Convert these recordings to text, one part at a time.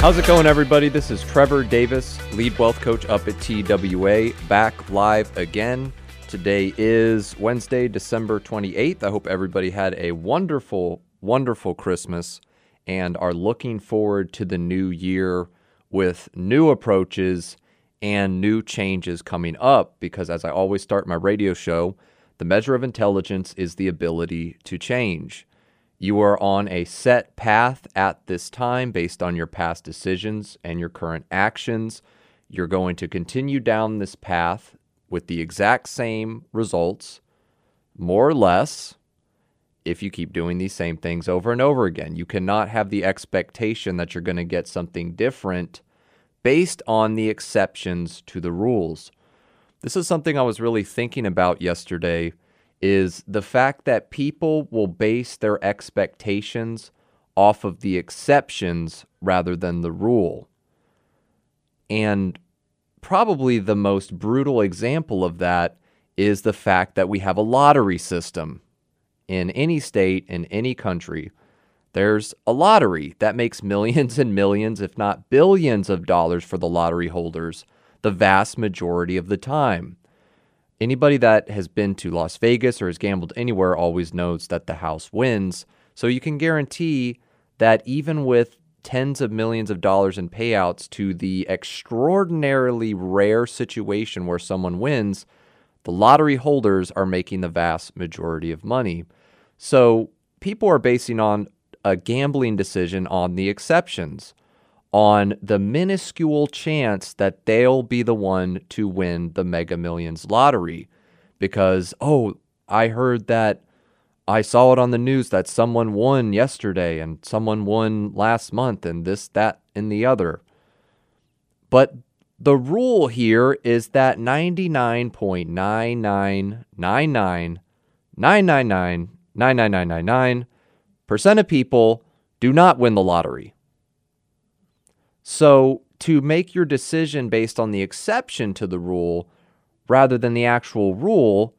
How's it going, everybody? This is Trevor Davis, lead wealth coach up at TWA, back live again. Today is Wednesday, December 28th. I hope everybody had a wonderful, wonderful Christmas and are looking forward to the new year with new approaches and new changes coming up. Because as I always start my radio show, the measure of intelligence is the ability to change. You are on a set path at this time based on your past decisions and your current actions. You're going to continue down this path with the exact same results, more or less, if you keep doing these same things over and over again. You cannot have the expectation that you're going to get something different based on the exceptions to the rules. This is something I was really thinking about yesterday is the fact that people will base their expectations off of the exceptions rather than the rule. And probably the most brutal example of that is the fact that we have a lottery system in any state, in any country. There's a lottery that makes millions and millions, if not billions, of dollars for the lottery holders the vast majority of the time. Anybody that has been to Las Vegas or has gambled anywhere always knows that the house wins. So you can guarantee that even with tens of millions of dollars in payouts to the extraordinarily rare situation where someone wins, the lottery holders are making the vast majority of money. So people are basing on a gambling decision on the exceptions on the minuscule chance that they'll be the one to win the Mega Millions lottery. Because, oh, I heard that I saw it on the news that someone won yesterday and someone won last month and this, that, and the other. But the rule here is that 99.99999999999% of people do not win the lottery. So, to make your decision based on the exception to the rule rather than the actual rule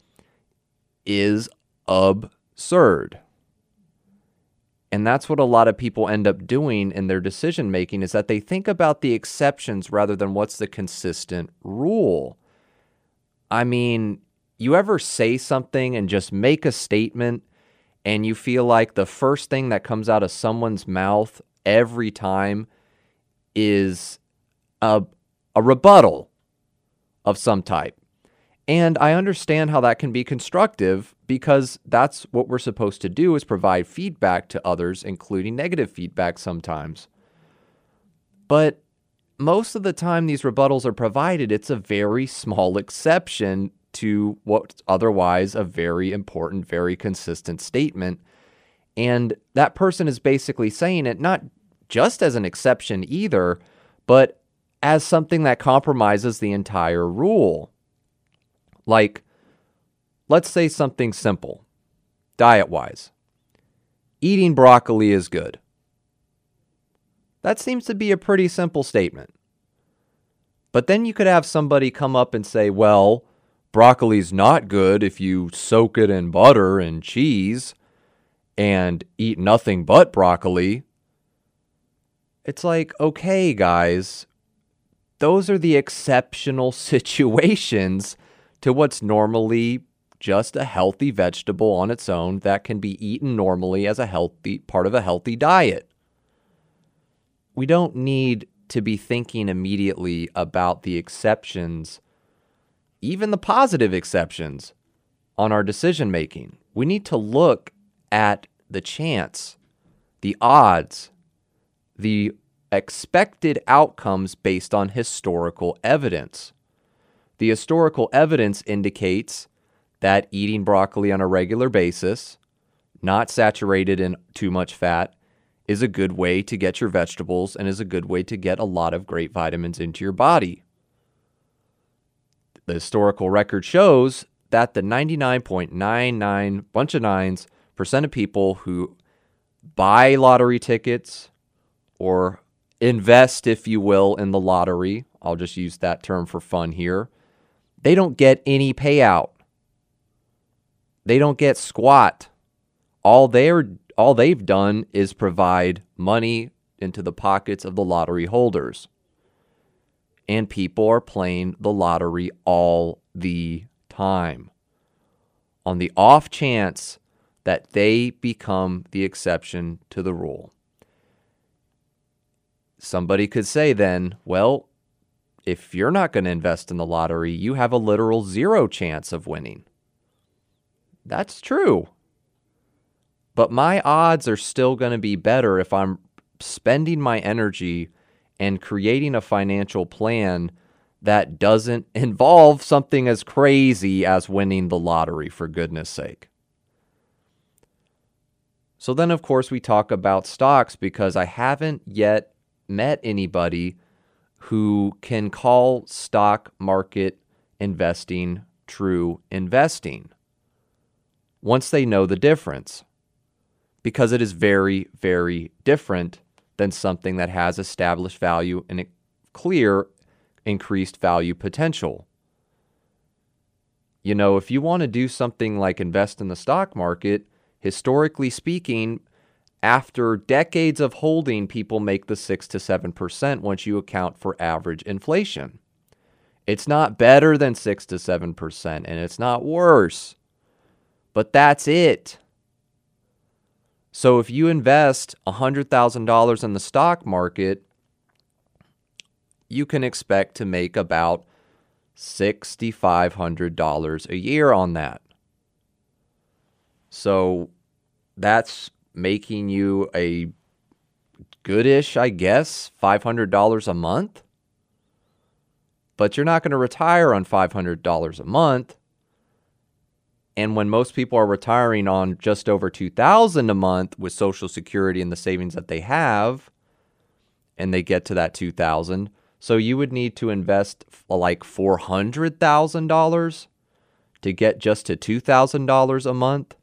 is absurd. And that's what a lot of people end up doing in their decision making is that they think about the exceptions rather than what's the consistent rule. I mean, you ever say something and just make a statement and you feel like the first thing that comes out of someone's mouth every time is a, a rebuttal of some type. And I understand how that can be constructive because that's what we're supposed to do is provide feedback to others, including negative feedback sometimes. But most of the time these rebuttals are provided, it's a very small exception to what's otherwise a very important, very consistent statement. And that person is basically saying it not just as an exception either, but as something that compromises the entire rule. Like, let's say something simple, diet wise. Eating broccoli is good. That seems to be a pretty simple statement. But then you could have somebody come up and say, well, broccoli's not good if you soak it in butter and cheese and eat nothing but broccoli. It's like, okay, guys, those are the exceptional situations to what's normally just a healthy vegetable on its own that can be eaten normally as a healthy part of a healthy diet. We don't need to be thinking immediately about the exceptions, even the positive exceptions, on our decision making. We need to look at the chance, the odds, the expected outcomes based on historical evidence. The historical evidence indicates that eating broccoli on a regular basis, not saturated in too much fat, is a good way to get your vegetables and is a good way to get a lot of great vitamins into your body. the historical record shows that the 99.99 bunch of nines percent of people who buy lottery tickets or invest, if you will, in the lottery, I'll just use that term for fun here, they don't get any payout. They don't get squat. All they're all they've done is provide money into the pockets of the lottery holders. And people are playing the lottery all the time. On the off chance that they become the exception to the rule. Somebody could say then, well, if you're not going to invest in the lottery, you have a literal zero chance of winning. That's true. But my odds are still going to be better if I'm spending my energy and creating a financial plan that doesn't involve something as crazy as winning the lottery, for goodness sake. So then, of course, we talk about stocks because I haven't yet met anybody who can call stock market investing true investing once they know the difference because it is very, very different than something that has established value and a clear increased value potential. You know, if you want to do something like invest in the stock market, historically speaking, after decades of holding, people make the 6 to 7% once you account for average inflation. It's not better than 6 to 7%, and it's not worse. But that's it. So if you invest $100,000 in the stock market, you can expect to make about $6,500 a year on that. So that's making you a goodish, I guess, $500 a month. But you're not going to retire on $500 a month. And when most people are retiring on just over 2000 a month with social security and the savings that they have and they get to that 2000, so you would need to invest uh, like $400,000 to get just to $2000 a month.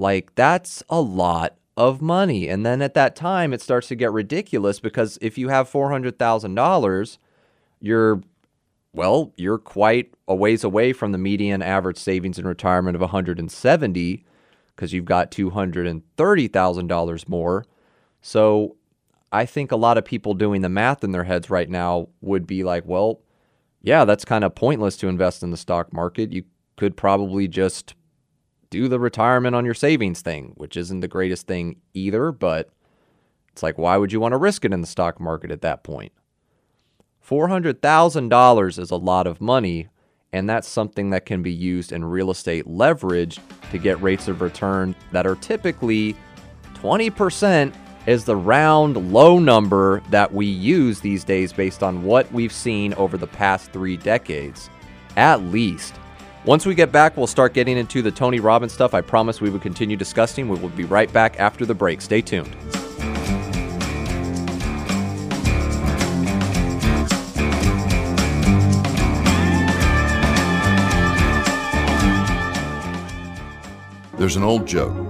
Like that's a lot of money. And then at that time it starts to get ridiculous because if you have $400,000, you're well, you're quite a ways away from the median average savings in retirement of 170 because you've got $230,000 more. So I think a lot of people doing the math in their heads right now would be like, well, yeah, that's kind of pointless to invest in the stock market. You could probably just do the retirement on your savings thing, which isn't the greatest thing either, but it's like, why would you want to risk it in the stock market at that point? $400,000 is a lot of money, and that's something that can be used in real estate leverage to get rates of return that are typically 20% is the round low number that we use these days based on what we've seen over the past three decades, at least. Once we get back, we'll start getting into the Tony Robbins stuff. I promise we will continue discussing. We will be right back after the break. Stay tuned. There's an old joke.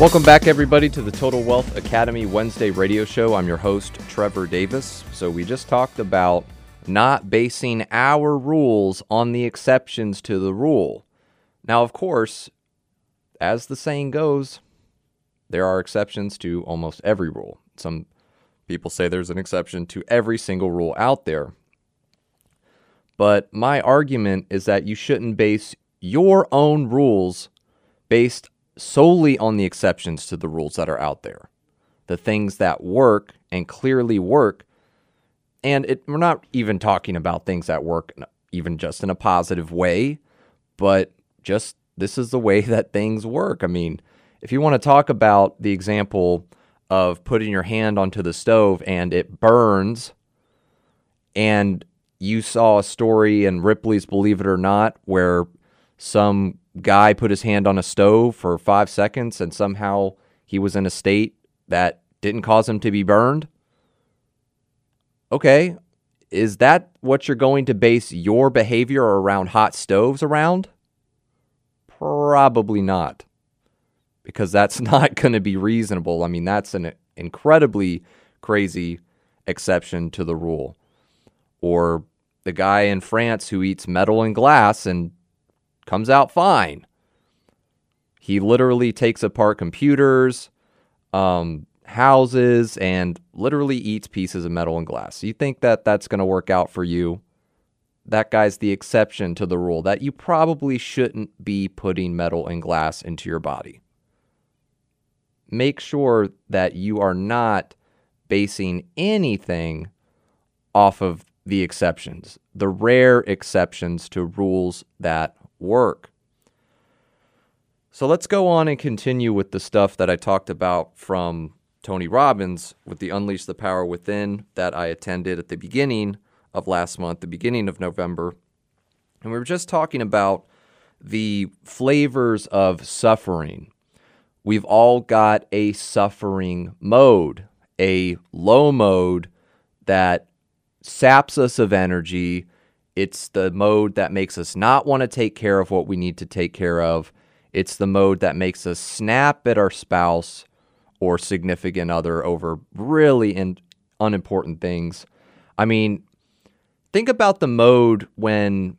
Welcome back, everybody, to the Total Wealth Academy Wednesday radio show. I'm your host, Trevor Davis. So, we just talked about not basing our rules on the exceptions to the rule. Now, of course, as the saying goes, there are exceptions to almost every rule. Some people say there's an exception to every single rule out there. But my argument is that you shouldn't base your own rules based solely on the exceptions to the rules that are out there. The things that work and clearly work And it, we're not even talking about things that work even just in a positive way, but just this is the way that things work. I mean, if you want to talk about the example of putting your hand onto the stove and it burns, and you saw a story in Ripley's Believe It or Not where some guy put his hand on a stove for five seconds and somehow he was in a state that didn't cause him to be burned. Okay, is that what you're going to base your behavior around hot stoves around? Probably not. Because that's not going to be reasonable. I mean, that's an incredibly crazy exception to the rule. Or the guy in France who eats metal and glass and comes out fine. He literally takes apart computers, um, houses and literally eats pieces of metal and glass. You think that that's going to work out for you? That guy's the exception to the rule that you probably shouldn't be putting metal and glass into your body. Make sure that you are not basing anything off of the exceptions, the rare exceptions to rules that work. So let's go on and continue with the stuff that I talked about from Tony Robbins with the Unleash the Power Within that I attended at the beginning of last month, the beginning of November. And we were just talking about the flavors of suffering. We've all got a suffering mode, a low mode that saps us of energy. It's the mode that makes us not want to take care of what we need to take care of. It's the mode that makes us snap at our spouse or significant other over really in, unimportant things. I mean, think about the mode when,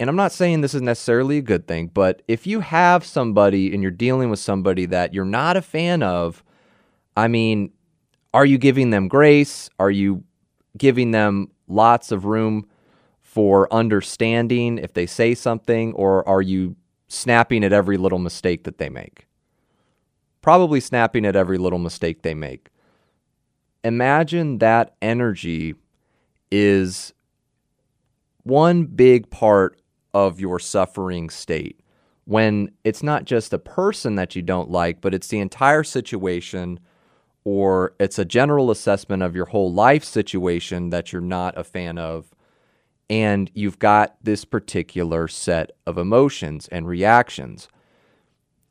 and I'm not saying this is necessarily a good thing, but if you have somebody and you're dealing with somebody that you're not a fan of, I mean, are you giving them grace? Are you giving them lots of room for understanding if they say something, or are you snapping at every little mistake that they make? probably snapping at every little mistake they make. Imagine that energy is one big part of your suffering state when it's not just a person that you don't like, but it's the entire situation or it's a general assessment of your whole life situation that you're not a fan of. And you've got this particular set of emotions and reactions.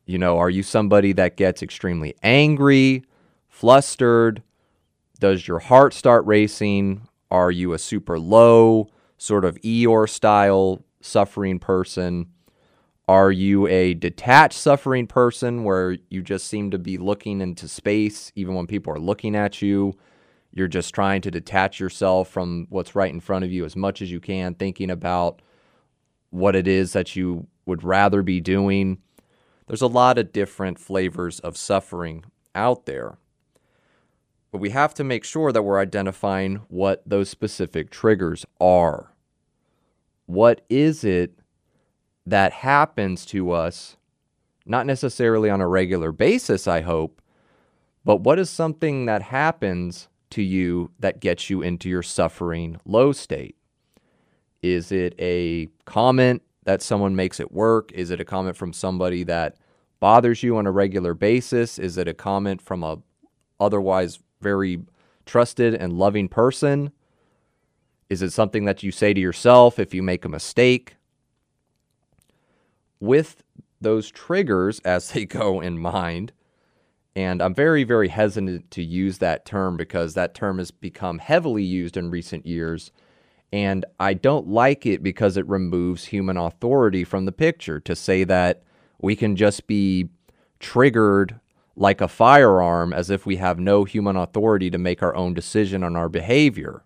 You know, are you somebody that gets extremely angry, flustered? Does your heart start racing? Are you a super low, sort of Eeyore style suffering person? Are you a detached suffering person where you just seem to be looking into space even when people are looking at you? You're just trying to detach yourself from what's right in front of you as much as you can, thinking about what it is that you would rather be doing. There's a lot of different flavors of suffering out there. But we have to make sure that we're identifying what those specific triggers are. What is it that happens to us, not necessarily on a regular basis, I hope, but what is something that happens to you that gets you into your suffering low state? Is it a comment that someone makes at work? Is it a comment from somebody that bothers you on a regular basis? Is it a comment from a otherwise very trusted and loving person? Is it something that you say to yourself if you make a mistake? With those triggers as they go in mind, and I'm very, very hesitant to use that term because that term has become heavily used in recent years and I don't like it because it removes human authority from the picture to say that we can just be triggered like a firearm as if we have no human authority to make our own decision on our behavior.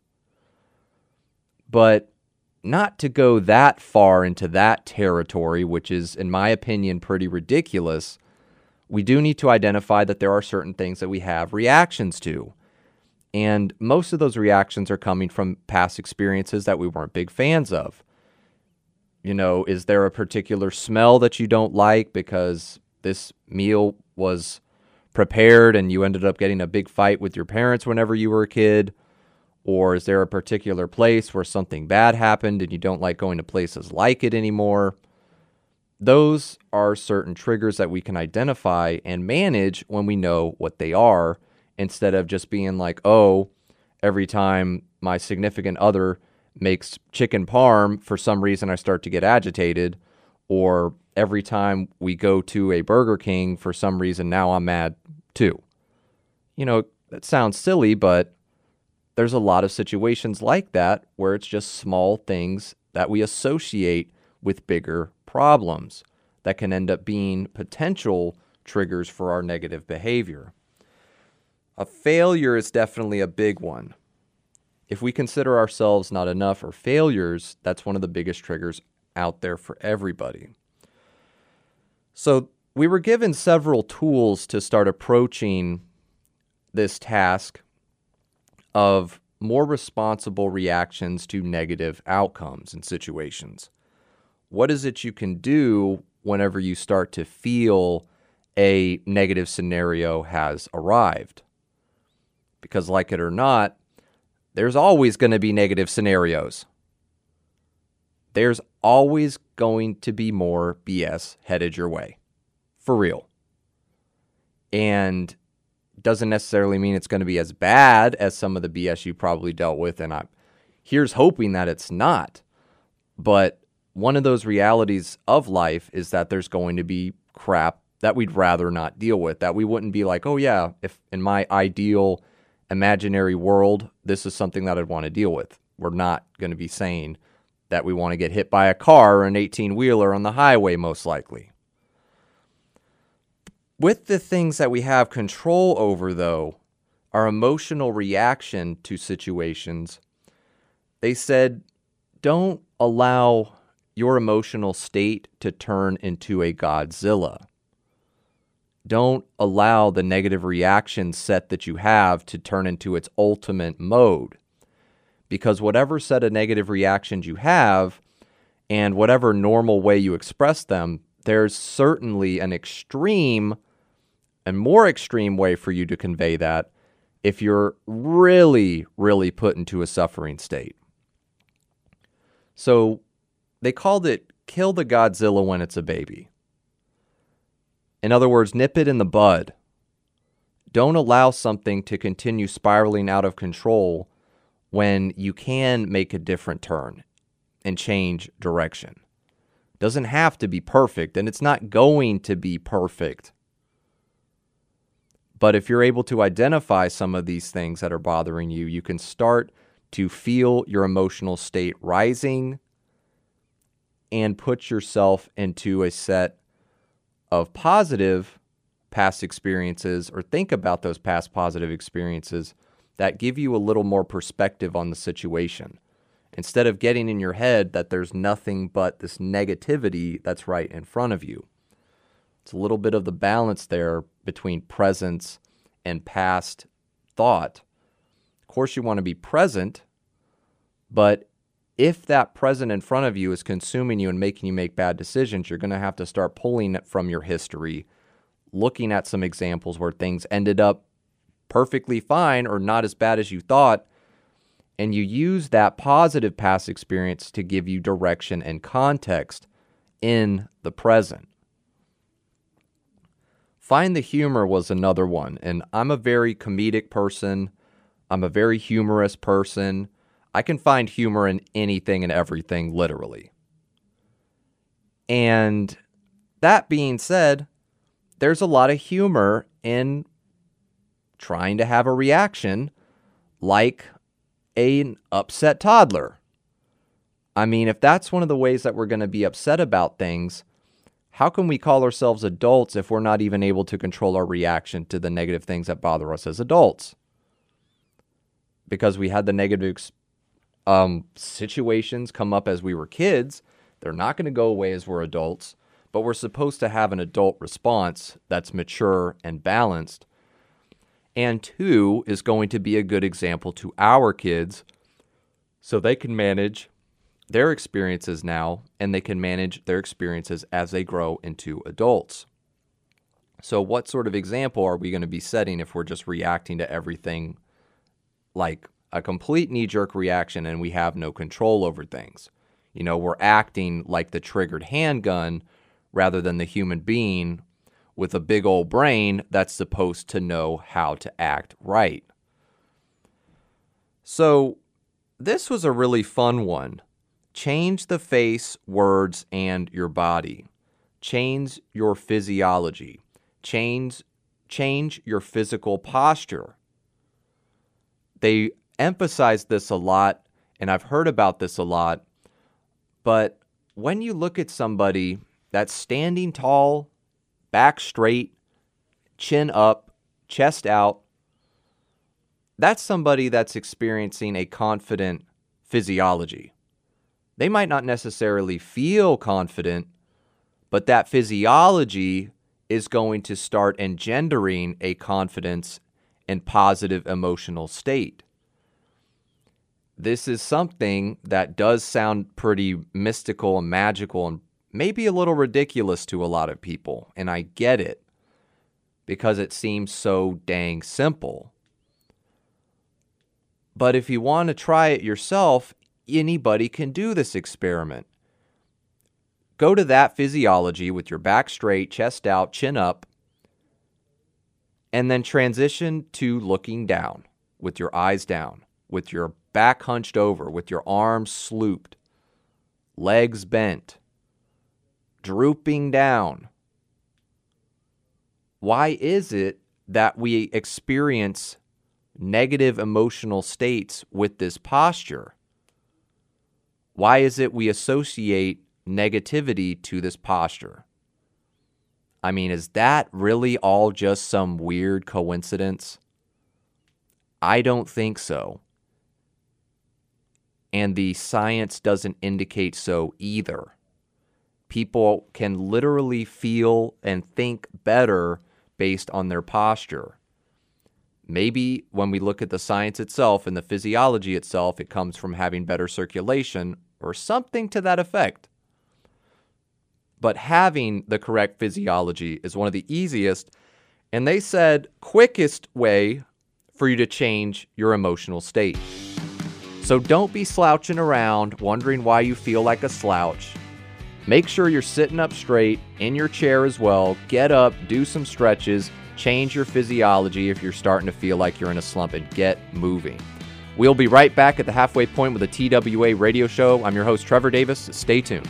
But not to go that far into that territory, which is, in my opinion, pretty ridiculous, we do need to identify that there are certain things that we have reactions to. And most of those reactions are coming from past experiences that we weren't big fans of. You know, is there a particular smell that you don't like because this meal was prepared and you ended up getting a big fight with your parents whenever you were a kid? Or is there a particular place where something bad happened and you don't like going to places like it anymore? Those are certain triggers that we can identify and manage when we know what they are instead of just being like, oh, every time my significant other makes chicken parm, for some reason I start to get agitated. Or every time we go to a Burger King, for some reason now I'm mad too. You know, that sounds silly, but there's a lot of situations like that where it's just small things that we associate with bigger problems that can end up being potential triggers for our negative behavior. A failure is definitely a big one. If we consider ourselves not enough or failures, that's one of the biggest triggers out there for everybody. So, we were given several tools to start approaching this task of more responsible reactions to negative outcomes and situations. What is it you can do whenever you start to feel a negative scenario has arrived? Because, like it or not, there's always going to be negative scenarios. There's always going to be more BS headed your way. For real. And doesn't necessarily mean it's going to be as bad as some of the BS you probably dealt with. And I'm here's hoping that it's not. But one of those realities of life is that there's going to be crap that we'd rather not deal with, that we wouldn't be like, oh, yeah, if in my ideal imaginary world, this is something that I'd want to deal with. We're not going to be saying that we want to get hit by a car or an 18 wheeler on the highway, most likely. With the things that we have control over, though, our emotional reaction to situations, they said, don't allow your emotional state to turn into a Godzilla. Don't allow the negative reaction set that you have to turn into its ultimate mode. Because whatever set of negative reactions you have and whatever normal way you express them, there's certainly an extreme and more extreme way for you to convey that if you're really, really put into a suffering state. So they called it kill the Godzilla when it's a baby. In other words, nip it in the bud. Don't allow something to continue spiraling out of control when you can make a different turn and change direction. Doesn't have to be perfect, and it's not going to be perfect. But if you're able to identify some of these things that are bothering you, you can start to feel your emotional state rising and put yourself into a set of positive past experiences or think about those past positive experiences that give you a little more perspective on the situation. Instead of getting in your head that there's nothing but this negativity that's right in front of you. It's a little bit of the balance there between presence and past thought. Of course, you want to be present, but if that present in front of you is consuming you and making you make bad decisions, you're going to have to start pulling it from your history, looking at some examples where things ended up perfectly fine or not as bad as you thought. And you use that positive past experience to give you direction and context in the present. Find the humor was another one. And I'm a very comedic person. I'm a very humorous person. I can find humor in anything and everything, literally. And that being said, there's a lot of humor in trying to have a reaction like an upset toddler. I mean, if that's one of the ways that we're going to be upset about things, how can we call ourselves adults if we're not even able to control our reaction to the negative things that bother us as adults? Because we had the negative um, situations come up as we were kids, they're not going to go away as we're adults, but we're supposed to have an adult response that's mature and balanced. And two is going to be a good example to our kids so they can manage their experiences now and they can manage their experiences as they grow into adults. So, what sort of example are we going to be setting if we're just reacting to everything like a complete knee jerk reaction and we have no control over things. You know, we're acting like the triggered handgun rather than the human being with a big old brain that's supposed to know how to act right. So, this was a really fun one. Change the face, words, and your body. Change your physiology. Change change your physical posture. They emphasize this a lot, and I've heard about this a lot. But when you look at somebody that's standing tall, back straight, chin up, chest out, that's somebody that's experiencing a confident physiology. They might not necessarily feel confident, but that physiology is going to start engendering a confidence and positive emotional state. This is something that does sound pretty mystical and magical and maybe a little ridiculous to a lot of people. And I get it because it seems so dang simple. But if you want to try it yourself, anybody can do this experiment. Go to that physiology with your back straight, chest out, chin up, and then transition to looking down with your eyes down, with your back hunched over, with your arms slooped, legs bent, drooping down. Why is it that we experience negative emotional states with this posture? Why is it we associate negativity to this posture? I mean, is that really all just some weird coincidence? I don't think so. And the science doesn't indicate so either. People can literally feel and think better based on their posture. Maybe when we look at the science itself and the physiology itself, it comes from having better circulation or something to that effect. But having the correct physiology is one of the easiest, and they said, quickest way for you to change your emotional state. So don't be slouching around wondering why you feel like a slouch. Make sure you're sitting up straight in your chair as well. Get up, do some stretches, change your physiology if you're starting to feel like you're in a slump, and get moving. We'll be right back at the halfway point with the TWA radio show. I'm your host, Trevor Davis. Stay tuned.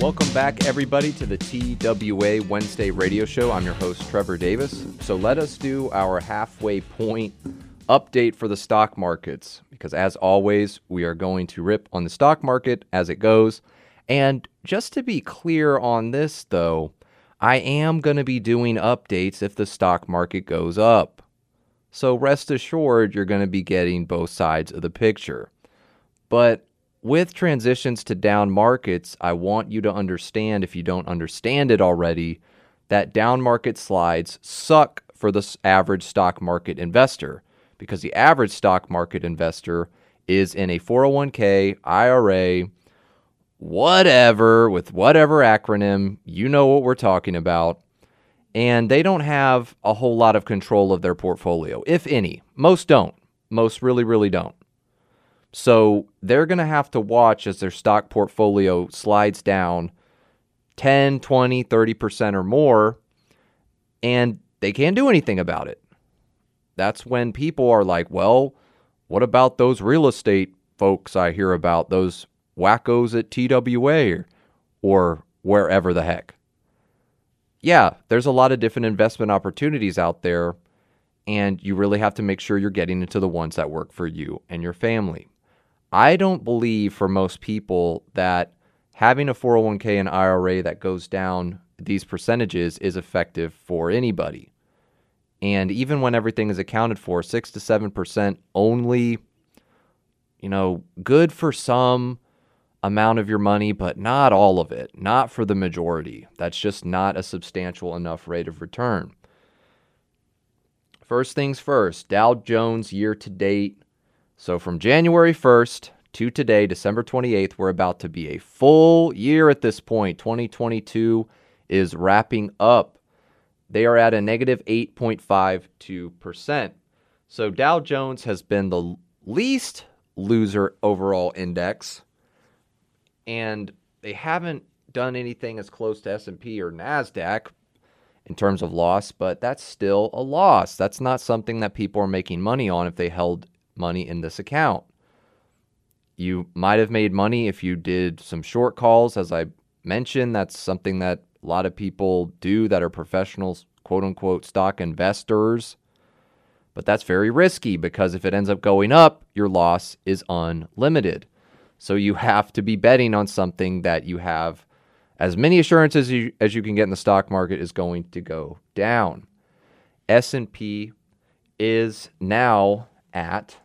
Welcome back, everybody, to the TWA Wednesday radio show. I'm your host, Trevor Davis. So let us do our halfway point update for the stock markets because, as always, we are going to rip on the stock market as it goes. And just to be clear on this, though, I am going to be doing updates if the stock market goes up. So rest assured, you're going to be getting both sides of the picture. But with transitions to down markets, I want you to understand, if you don't understand it already, that down market slides suck for the average stock market investor because the average stock market investor is in a 401k, IRA, whatever, with whatever acronym, you know what we're talking about. And they don't have a whole lot of control of their portfolio, if any. Most don't. Most really, really don't. So they're going to have to watch as their stock portfolio slides down 10, 20, 30% or more, and they can't do anything about it. That's when people are like, well, what about those real estate folks I hear about, those wackos at TWA or, or wherever the heck? Yeah, there's a lot of different investment opportunities out there, and you really have to make sure you're getting into the ones that work for you and your family. I don't believe for most people that having a 401k and IRA that goes down these percentages is effective for anybody. And even when everything is accounted for, 6 to 7% only you know, good for some amount of your money, but not all of it, not for the majority. That's just not a substantial enough rate of return. First things first, Dow Jones year to date. So from January 1st to today, December 28th, we're about to be a full year at this point. 2022 is wrapping up. They are at a negative 8.52%. So Dow Jones has been the least loser overall index and they haven't done anything as close to S&P or Nasdaq in terms of loss, but that's still a loss. That's not something that people are making money on if they held money in this account. You might have made money if you did some short calls as I mentioned, that's something that a lot of people do that are professionals, quote unquote stock investors. But that's very risky because if it ends up going up, your loss is unlimited. So you have to be betting on something that you have as many assurances as you, as you can get in the stock market is going to go down. S&P is now at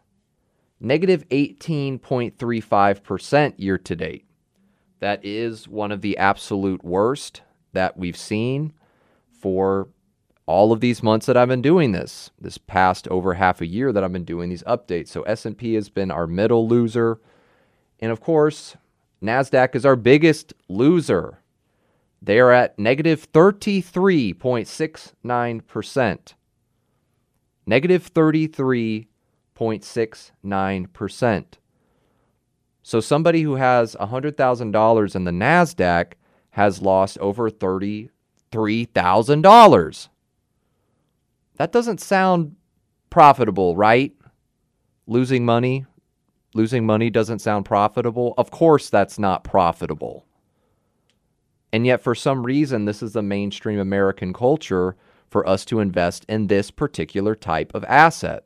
negative 18.35% year to date. That is one of the absolute worst that we've seen for all of these months that I've been doing this, this past over half a year that I've been doing these updates. So S&P has been our middle loser. And of course, Nasdaq is our biggest loser. They are at negative 33.69%. Negative 33.69%. So somebody who has $100,000 in the Nasdaq has lost over $33,000. That doesn't sound profitable, right? Losing money, losing money doesn't sound profitable. Of course, that's not profitable. And yet, for some reason, this is the mainstream American culture for us to invest in this particular type of asset.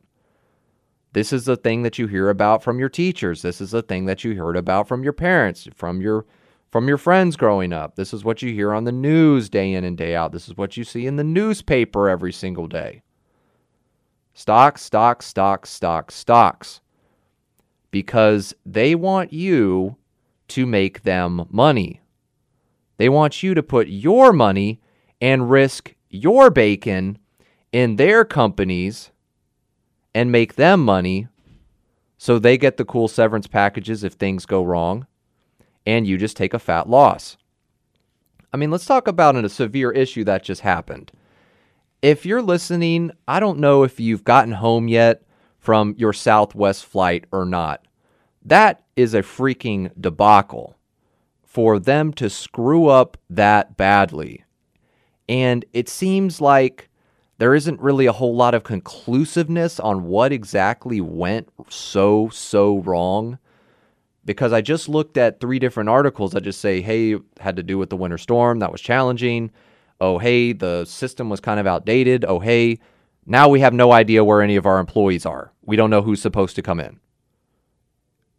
This is the thing that you hear about from your teachers. This is the thing that you heard about from your parents, from your from your friends growing up. This is what you hear on the news day in and day out. This is what you see in the newspaper every single day. Stocks, stocks, stocks, stocks, stocks. Because they want you to make them money. They want you to put your money and risk your bacon in their companies and make them money so they get the cool severance packages if things go wrong and you just take a fat loss. I mean, let's talk about a severe issue that just happened. If you're listening, I don't know if you've gotten home yet from your Southwest flight or not. That is a freaking debacle for them to screw up that badly. And it seems like there isn't really a whole lot of conclusiveness on what exactly went so, so wrong because I just looked at three different articles that just say, hey, had to do with the winter storm. That was challenging. Oh, hey, the system was kind of outdated. Oh, hey, now we have no idea where any of our employees are. We don't know who's supposed to come in.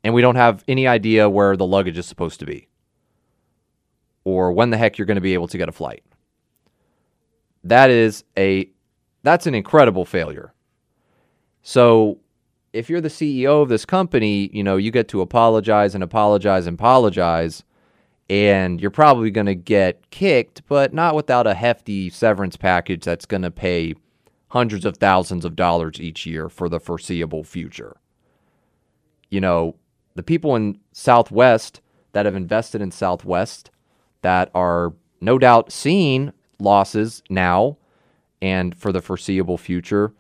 And we don't have any idea where the luggage is supposed to be or when the heck you're going to be able to get a flight. That is a that's an incredible failure. So if you're the CEO of this company, you know, you get to apologize and apologize and apologize, and you're probably going to get kicked, but not without a hefty severance package that's going to pay hundreds of thousands of dollars each year for the foreseeable future. You know, the people in Southwest that have invested in Southwest that are no doubt seeing losses now and for the foreseeable future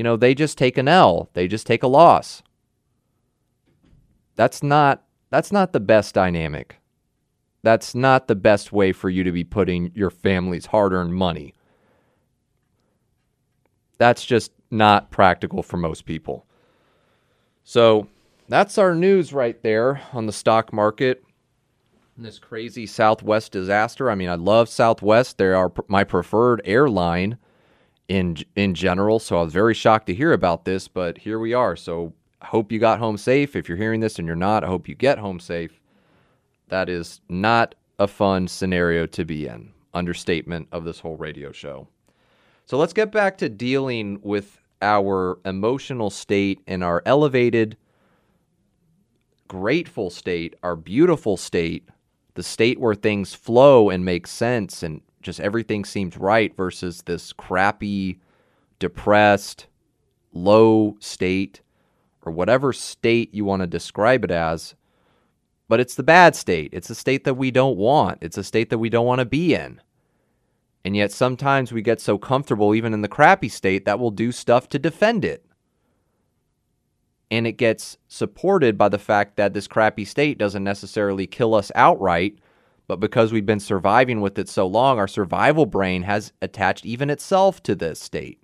you know, they just take an L. They just take a loss. That's not that's not the best dynamic. That's not the best way for you to be putting your family's hard-earned money. That's just not practical for most people. So, that's our news right there on the stock market. This crazy Southwest disaster. I mean, I love Southwest. They are my preferred airline in in general. So I was very shocked to hear about this, but here we are. So I hope you got home safe. If you're hearing this and you're not, I hope you get home safe. That is not a fun scenario to be in. understatement of this whole radio show. So let's get back to dealing with our emotional state and our elevated, grateful state, our beautiful state, the state where things flow and make sense and just everything seems right versus this crappy, depressed, low state or whatever state you want to describe it as. But it's the bad state. It's a state that we don't want. It's a state that we don't want to be in. And yet sometimes we get so comfortable, even in the crappy state, that we'll do stuff to defend it. And it gets supported by the fact that this crappy state doesn't necessarily kill us outright, but because we've been surviving with it so long, our survival brain has attached even itself to this state.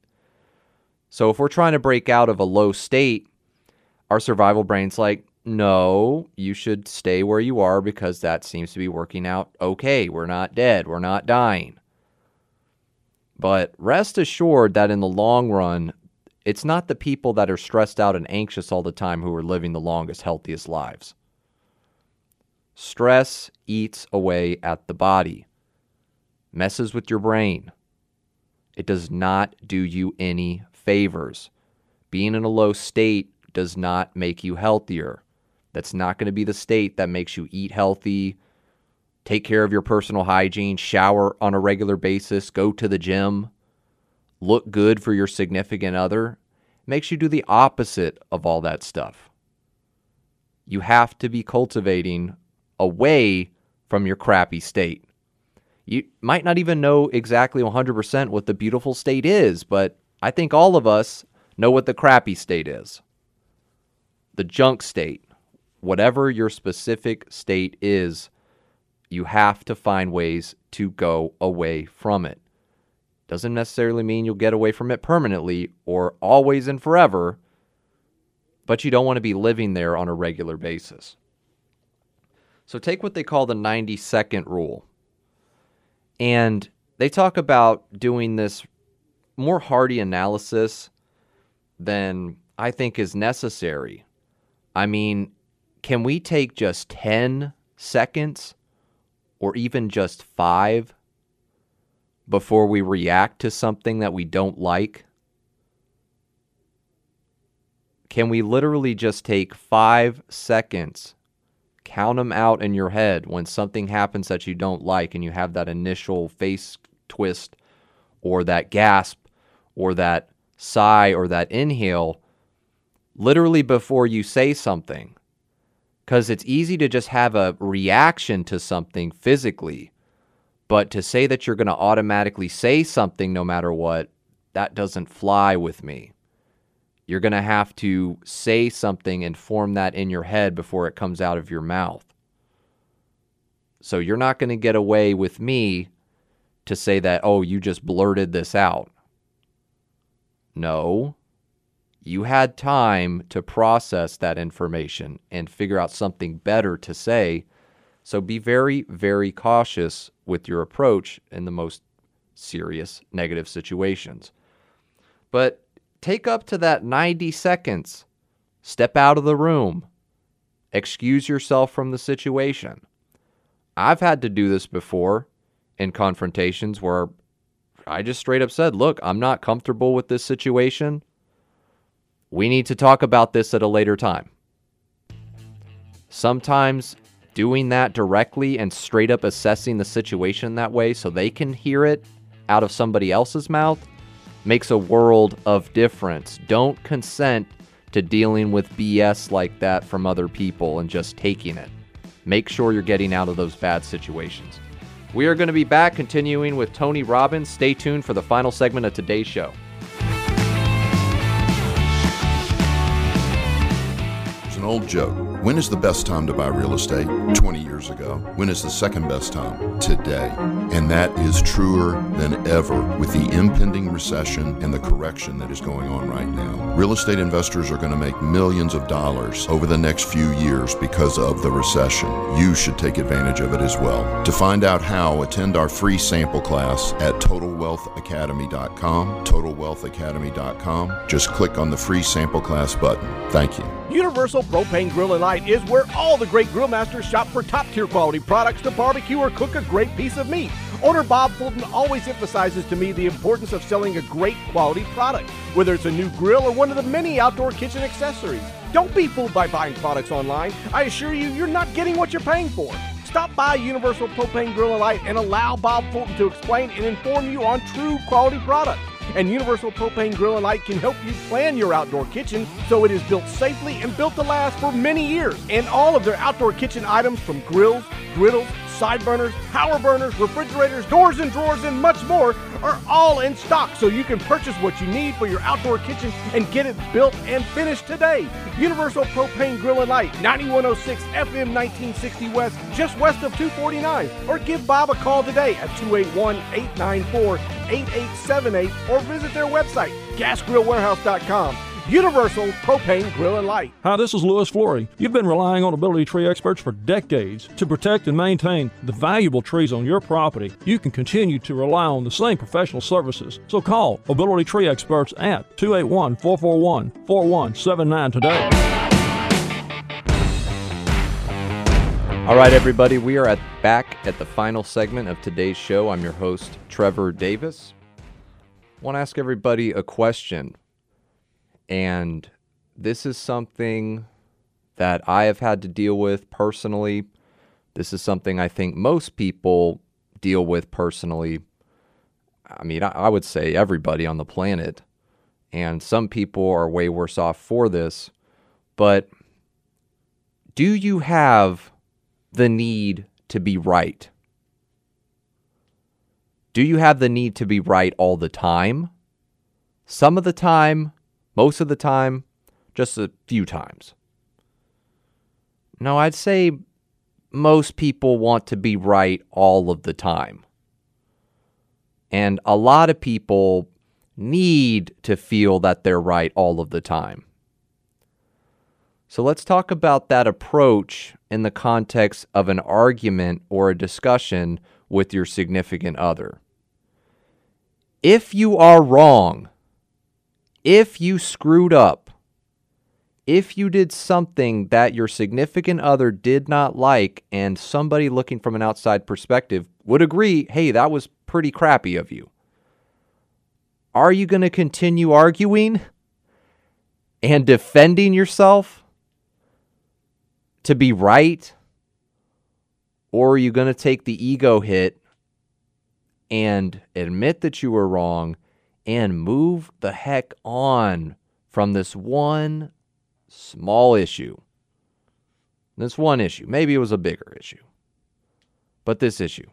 So if we're trying to break out of a low state, our survival brain's like, no, you should stay where you are because that seems to be working out okay. We're not dead. We're not dying. But rest assured that in the long run, it's not the people that are stressed out and anxious all the time who are living the longest, healthiest lives. Stress eats away at the body, messes with your brain. It does not do you any favors. Being in a low state does not make you healthier. That's not going to be the state that makes you eat healthy, take care of your personal hygiene, shower on a regular basis, go to the gym, look good for your significant other, makes you do the opposite of all that stuff. You have to be cultivating away from your crappy state. You might not even know exactly 100% what the beautiful state is, but I think all of us know what the crappy state is. The junk state, whatever your specific state is, you have to find ways to go away from it. Doesn't necessarily mean you'll get away from it permanently or always and forever, but you don't want to be living there on a regular basis. So take what they call the 90 second rule. And they talk about doing this more hardy analysis than I think is necessary. I mean, can we take just 10 seconds or even just five before we react to something that we don't like? Can we literally just take five seconds, count them out in your head when something happens that you don't like and you have that initial face twist or that gasp or that sigh or that inhale literally before you say something? because it's easy to just have a reaction to something physically. But to say that you're going to automatically say something no matter what, that doesn't fly with me. You're going to have to say something and form that in your head before it comes out of your mouth. So you're not going to get away with me to say that, oh, you just blurted this out. No, you had time to process that information and figure out something better to say. So be very, very cautious with your approach in the most serious negative situations. But take up to that 90 seconds. Step out of the room. Excuse yourself from the situation. I've had to do this before in confrontations where I just straight up said, Look, I'm not comfortable with this situation. We need to talk about this at a later time. Sometimes doing that directly and straight up assessing the situation that way so they can hear it out of somebody else's mouth makes a world of difference. Don't consent to dealing with BS like that from other people and just taking it. Make sure you're getting out of those bad situations. We are going to be back continuing with Tony Robbins. Stay tuned for the final segment of today's show. It's an old joke. When is the best time to buy real estate? 20 years ago. When is the second best time? Today. And that is truer than ever with the impending recession and the correction that is going on right now. Real estate investors are going to make millions of dollars over the next few years because of the recession. You should take advantage of it as well. To find out how, attend our free sample class at TotalWealthAcademy.com. TotalWealthAcademy.com. Just click on the free sample class button. Thank you. Universal Propane Grill and Light is where all the great grill masters shop for top tier quality products to barbecue or cook a great piece of meat. Owner Bob Fulton always emphasizes to me the importance of selling a great quality product, whether it's a new grill or one of the many outdoor kitchen accessories. Don't be fooled by buying products online. I assure you, you're not getting what you're paying for. Stop by Universal Propane Grill and Light and allow Bob Fulton to explain and inform you on true quality products. And Universal Propane Grill and Light can help you plan your outdoor kitchen so it is built safely and built to last for many years. And all of their outdoor kitchen items from grills, griddles, side burners, power burners, refrigerators, doors and drawers, and much more are all in stock so you can purchase what you need for your outdoor kitchen and get it built and finished today. Universal Propane Grill and Light, 9106 FM 1960 West, just west of 249. Or give Bob a call today at 281 894 8878 or visit their website, gasgrillwarehouse.com. Universal Propane Grill and Light. Hi, this is Louis Flory. You've been relying on Ability Tree experts for decades to protect and maintain the valuable trees on your property. You can continue to rely on the same professional services. So call Ability Tree experts at 281 441 4179 today. All right, everybody, we are at back at the final segment of today's show. I'm your host, Trevor Davis. I want to ask everybody a question. And this is something that I have had to deal with personally. This is something I think most people deal with personally. I mean, I, would say everybody on the planet. And some people are way worse off for this. But do you have the need to be right? Do you have the need to be right all the time? Some of the time, most of the time, just a few times. No, I'd say most people want to be right all of the time. And a lot of people need to feel that they're right all of the time. So let's talk about that approach in the context of an argument or a discussion with your significant other. If you are wrong, if you screwed up, if you did something that your significant other did not like, and somebody looking from an outside perspective would agree, hey, that was pretty crappy of you, are you going to continue arguing and defending yourself to be right? Or are you going to take the ego hit and admit that you were wrong and move the heck on from this one small issue. This one issue. Maybe it was a bigger issue, but this issue.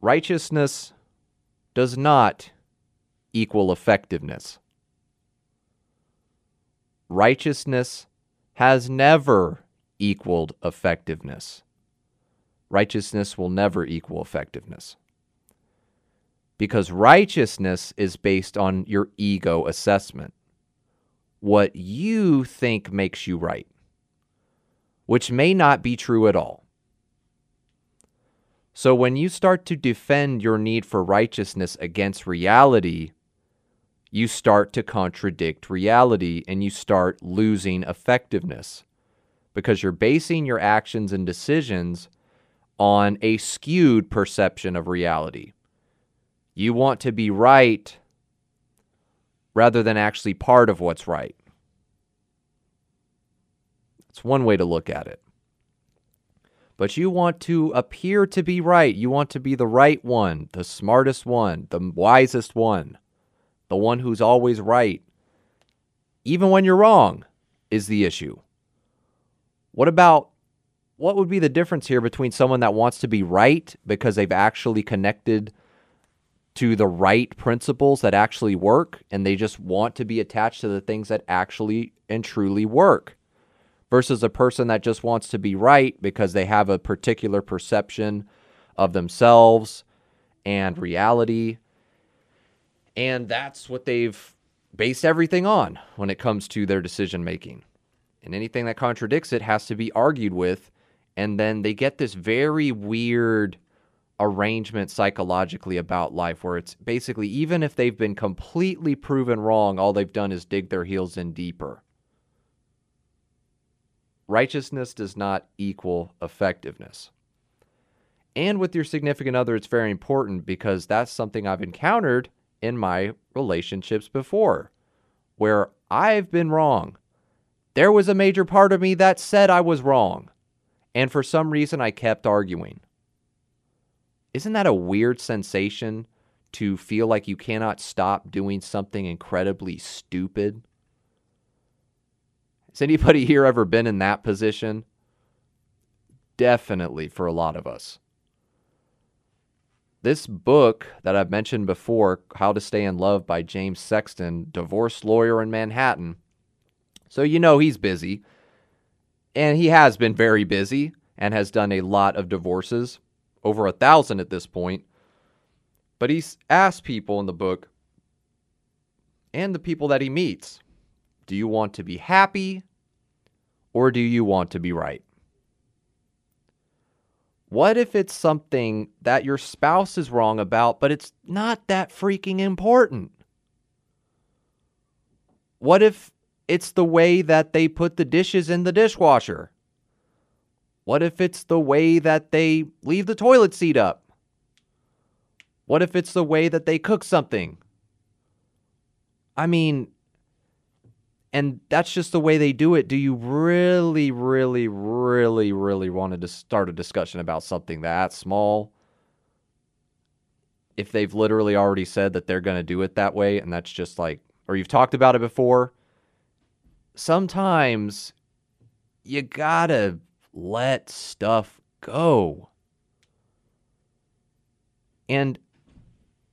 Righteousness does not equal effectiveness. Righteousness has never equaled effectiveness. Righteousness will never equal effectiveness because righteousness is based on your ego assessment. What you think makes you right, which may not be true at all. So when you start to defend your need for righteousness against reality, you start to contradict reality and you start losing effectiveness because you're basing your actions and decisions on a skewed perception of reality. You want to be right rather than actually part of what's right. It's one way to look at it. But you want to appear to be right. You want to be the right one, the smartest one, the wisest one, the one who's always right. Even when you're wrong is the issue. What about what would be the difference here between someone that wants to be right because they've actually connected to the right principles that actually work and they just want to be attached to the things that actually and truly work versus a person that just wants to be right because they have a particular perception of themselves and reality. And that's what they've based everything on when it comes to their decision making. And anything that contradicts it has to be argued with and then they get this very weird arrangement psychologically about life where it's basically even if they've been completely proven wrong, all they've done is dig their heels in deeper. Righteousness does not equal effectiveness. And with your significant other, it's very important because that's something I've encountered in my relationships before where I've been wrong. There was a major part of me that said I was wrong. And for some reason, I kept arguing. Isn't that a weird sensation to feel like you cannot stop doing something incredibly stupid? Has anybody here ever been in that position? Definitely for a lot of us. This book that I've mentioned before, How to Stay in Love by James Sexton, divorce lawyer in Manhattan. So you know he's busy. And he has been very busy and has done a lot of divorces, over a thousand at this point. But he's asked people in the book and the people that he meets do you want to be happy or do you want to be right? What if it's something that your spouse is wrong about, but it's not that freaking important? What if it's the way that they put the dishes in the dishwasher? What if it's the way that they leave the toilet seat up? What if it's the way that they cook something? I mean, and that's just the way they do it. Do you really, really, really, really want to start a discussion about something that small? If they've literally already said that they're going to do it that way, and that's just like, or you've talked about it before, sometimes you gotta let stuff go. And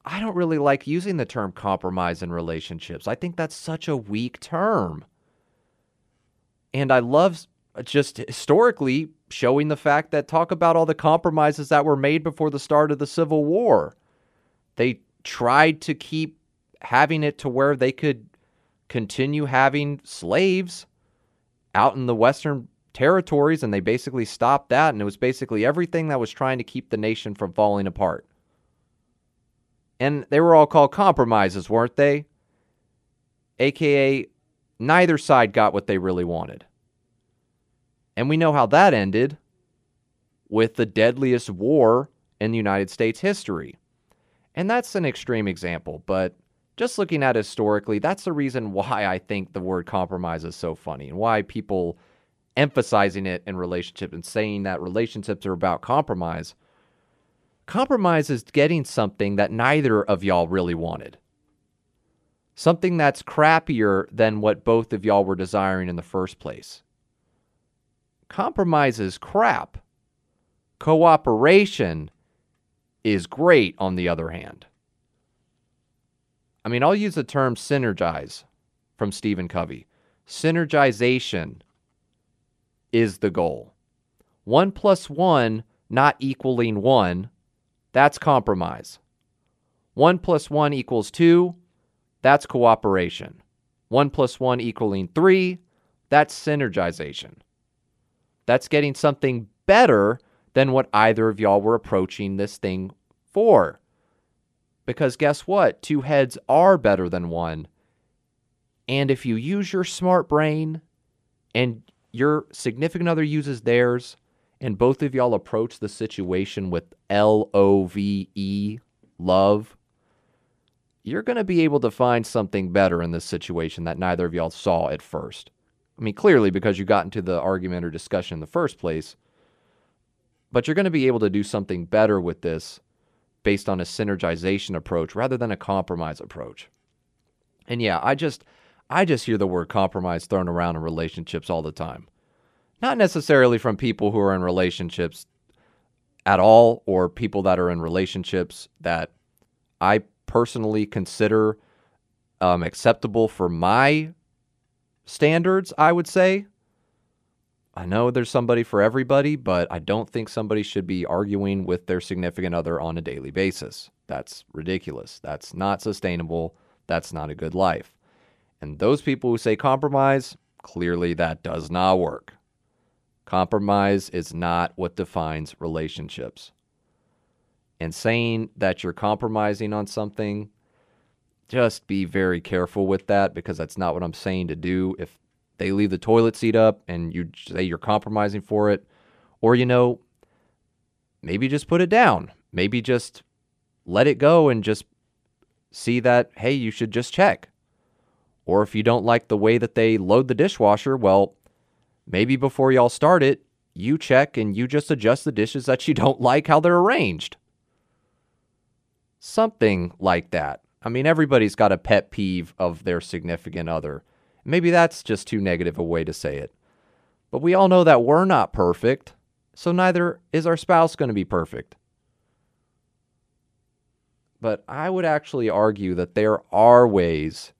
I don't really like using the term compromise in relationships. I think that's such a weak term. And I love just historically showing the fact that talk about all the compromises that were made before the start of the Civil War. They tried to keep having it to where they could continue having slaves out in the western territories and they basically stopped that and it was basically everything that was trying to keep the nation from falling apart. And they were all called compromises, weren't they? AKA, neither side got what they really wanted. And we know how that ended with the deadliest war in the United States history. And that's an extreme example, but just looking at historically, that's the reason why I think the word compromise is so funny and why people emphasizing it in relationships and saying that relationships are about compromise Compromise is getting something that neither of y'all really wanted. Something that's crappier than what both of y'all were desiring in the first place. Compromise is crap. Cooperation is great, on the other hand. I mean, I'll use the term synergize from Stephen Covey. Synergization is the goal. One plus one not equaling one that's compromise. 1 plus 1 equals 2. That's cooperation. 1 plus 1 equaling 3. That's synergization. That's getting something better than what either of y'all were approaching this thing for. Because guess what? Two heads are better than one. And if you use your smart brain and your significant other uses theirs, and both of y'all approach the situation with L O V E, love, you're going to be able to find something better in this situation that neither of y'all saw at first. I mean, clearly because you got into the argument or discussion in the first place, but you're going to be able to do something better with this based on a synergization approach rather than a compromise approach. And yeah, I just I just hear the word compromise thrown around in relationships all the time not necessarily from people who are in relationships at all or people that are in relationships that I personally consider um, acceptable for my standards, I would say. I know there's somebody for everybody, but I don't think somebody should be arguing with their significant other on a daily basis. That's ridiculous. That's not sustainable. That's not a good life. And those people who say compromise, clearly that does not work. Compromise is not what defines relationships. And saying that you're compromising on something, just be very careful with that because that's not what I'm saying to do. If they leave the toilet seat up and you say you're compromising for it, or, you know, maybe just put it down. Maybe just let it go and just see that, hey, you should just check. Or if you don't like the way that they load the dishwasher, well, maybe before y'all start it, you check and you just adjust the dishes that you don't like how they're arranged. Something like that. I mean, everybody's got a pet peeve of their significant other. Maybe that's just too negative a way to say it. But we all know that we're not perfect, so neither is our spouse going to be perfect. But I would actually argue that there are ways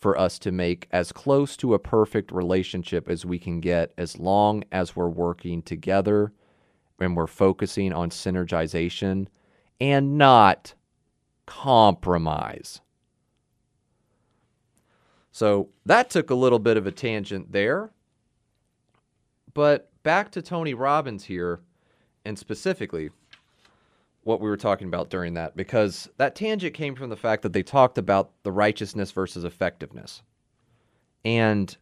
for us to make as close to a perfect relationship as we can get as long as we're working together and we're focusing on synergization and not compromise. So that took a little bit of a tangent there. But back to Tony Robbins here, and specifically what we were talking about during that, because that tangent came from the fact that they talked about the righteousness versus effectiveness. And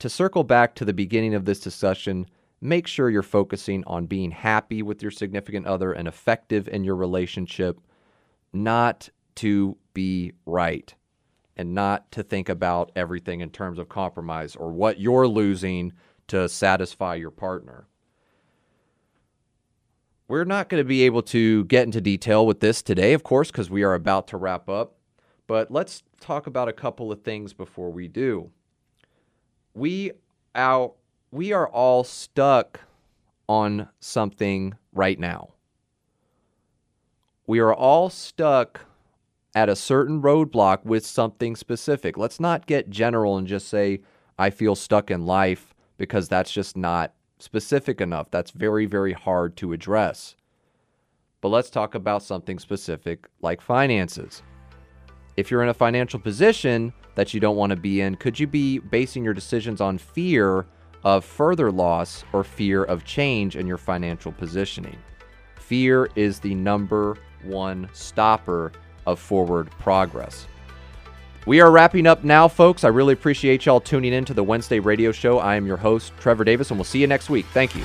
to circle back to the beginning of this discussion, make sure you're focusing on being happy with your significant other and effective in your relationship, not to be right and not to think about everything in terms of compromise or what you're losing to satisfy your partner. We're not going to be able to get into detail with this today, of course, because we are about to wrap up. But let's talk about a couple of things before we do. We out we are all stuck on something right now. We are all stuck at a certain roadblock with something specific. Let's not get general and just say, I feel stuck in life because that's just not specific enough. That's very, very hard to address. But let's talk about something specific like finances. If you're in a financial position that you don't want to be in, could you be basing your decisions on fear of further loss or fear of change in your financial positioning? Fear is the number one stopper of forward progress. We are wrapping up now, folks. I really appreciate y'all tuning in to the Wednesday radio show. I am your host, Trevor Davis, and we'll see you next week. Thank you.